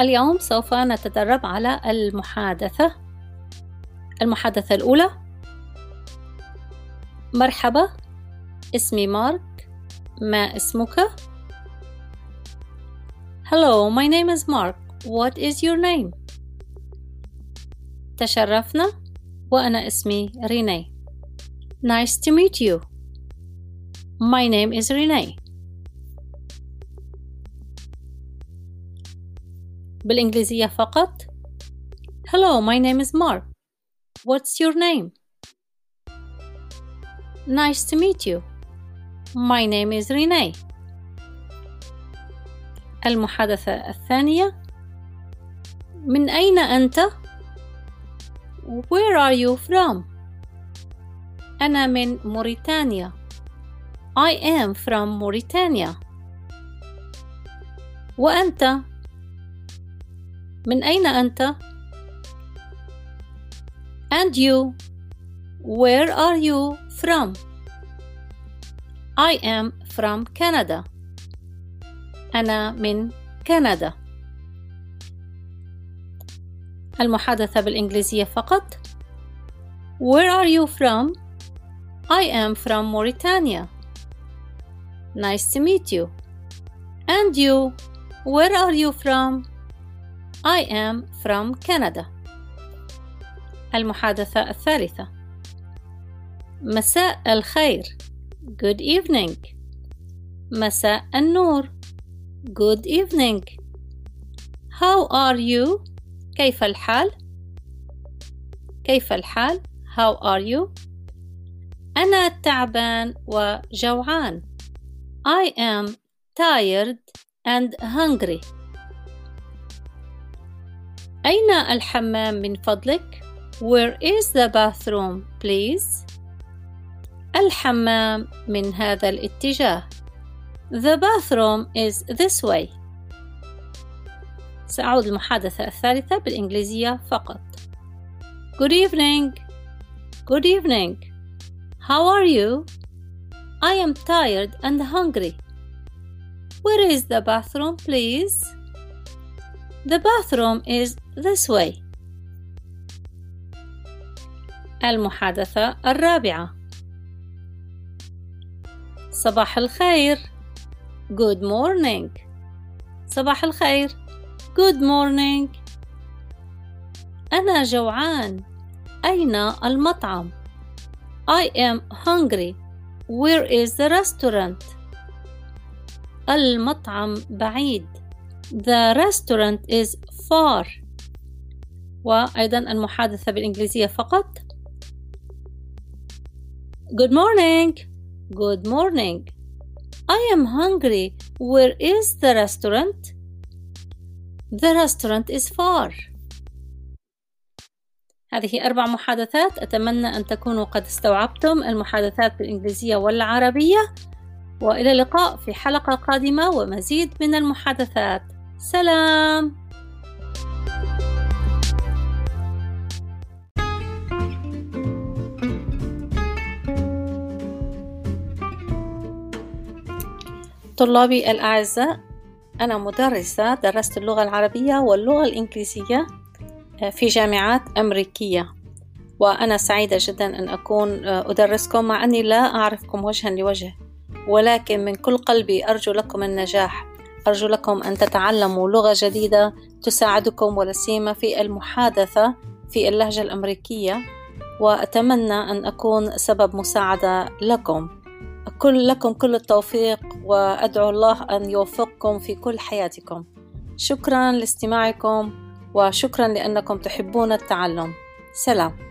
اليوم سوف نتدرب على المحادثة المحادثة الأولى مرحبا اسمي مارك ما اسمك؟ Hello, my name is Mark. What is your name? تشرفنا وأنا اسمي ريني. Nice to meet you. My name is Renee. بالإنجليزية فقط Hello, my name is Mark. What's your name? Nice to meet you. My name is Renee. المحادثة الثانية من أين أنت؟ Where are you from? أنا من موريتانيا. I am from Mauritania. وأنت؟ من أين أنت؟ And you? Where are you from? I am from Canada. أنا من كندا. المحادثة بالإنجليزية فقط. Where are you from? I am from Mauritania. Nice to meet you. And you? Where are you from? I am from Canada. المحادثة الثالثة مساء الخير Good evening مساء النور Good evening How are you? كيف الحال؟ كيف الحال؟ How are you? أنا تعبان وجوعان I am tired and hungry أين الحمام من فضلك؟ Where is the bathroom, please? الحمام من هذا الاتجاه. The bathroom is this way. سأعود المحادثة الثالثة بالإنجليزية فقط. Good evening. Good evening. How are you? I am tired and hungry. Where is the bathroom, please? The bathroom is this way. المحادثة الرابعة صباح الخير Good morning صباح الخير Good morning أنا جوعان أين المطعم I am hungry Where is the restaurant المطعم بعيد The restaurant is far. وأيضا المحادثة بالإنجليزية فقط. Good morning. Good morning. I am hungry. Where is the restaurant? The restaurant is far. هذه أربع محادثات. أتمنى أن تكونوا قد استوعبتم المحادثات بالإنجليزية والعربية. وإلى اللقاء في حلقة قادمة ومزيد من المحادثات. سلام. طلابي الأعزاء أنا مدرسة درست اللغة العربية واللغة الإنجليزية في جامعات أمريكية. وأنا سعيدة جدا أن أكون أدرسكم مع أني لا أعرفكم وجها لوجه ولكن من كل قلبي أرجو لكم النجاح. أرجو لكم أن تتعلموا لغة جديدة تساعدكم ولا سيما في المحادثة في اللهجة الأمريكية وأتمنى أن أكون سبب مساعدة لكم. كل لكم كل التوفيق وأدعو الله أن يوفقكم في كل حياتكم. شكرا لاستماعكم وشكرا لأنكم تحبون التعلم. سلام.